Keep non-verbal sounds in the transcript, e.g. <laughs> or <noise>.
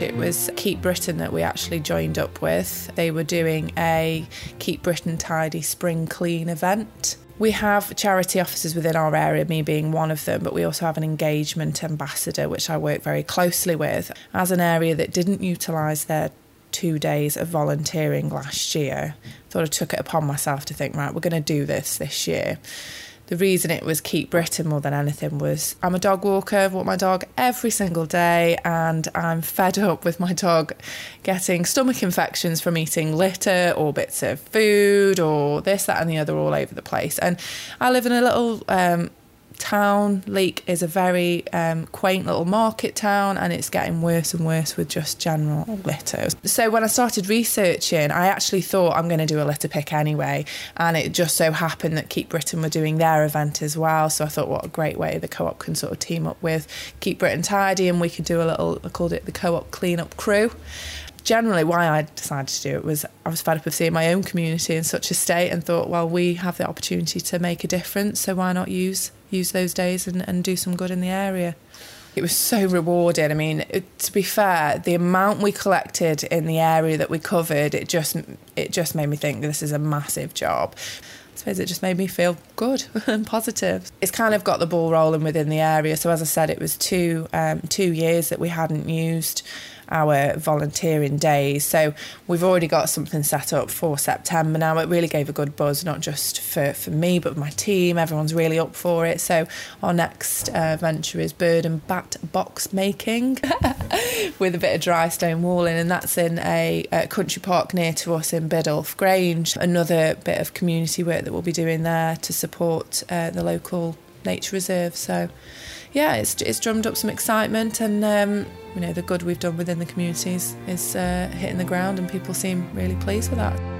It was Keep Britain that we actually joined up with. They were doing a Keep Britain Tidy Spring Clean event. We have charity officers within our area, me being one of them, but we also have an engagement ambassador, which I work very closely with. As an area that didn't utilise their two days of volunteering last year, thought I took it upon myself to think, right, we're going to do this this year the reason it was Keep Britain more than anything was I'm a dog walker, walk my dog every single day, and I'm fed <laughs> up with my dog getting stomach infections from eating litter or bits of food or this, that, and the other all over the place. And I live in a little um, town. Leek is a very um, quaint little market town and it's getting worse and worse with just general litter. So when I started researching, I actually thought I'm going to do a litter pick anyway. And it just so happened that Keep Britain were doing their event as well. So I thought, what a great way the co op can sort of team up with Keep Britain Tidy and we could do a little, I called it the co op cleanup crew generally why I decided to do it was I was fed up of seeing my own community in such a state and thought, well, we have the opportunity to make a difference, so why not use use those days and, and do some good in the area? It was so rewarding. I mean, to be fair, the amount we collected in the area that we covered, it just it just made me think this is a massive job. I suppose it just made me feel good <laughs> and positive. It's kind of got the ball rolling within the area. So as I said, it was two um, two years that we hadn't used our volunteering days. So we've already got something set up for September now. It really gave a good buzz, not just for, for me, but my team. Everyone's really up for it. So our next uh, venture is bird and bat box making <laughs> with a bit of dry stone walling, and that's in a, a country park near to us in Biddulph Grange. Another bit of community work that we'll be doing there to support uh, the local nature reserve. So, yeah, it's it's drummed up some excitement, and um, you know the good we've done within the communities is uh, hitting the ground, and people seem really pleased with that.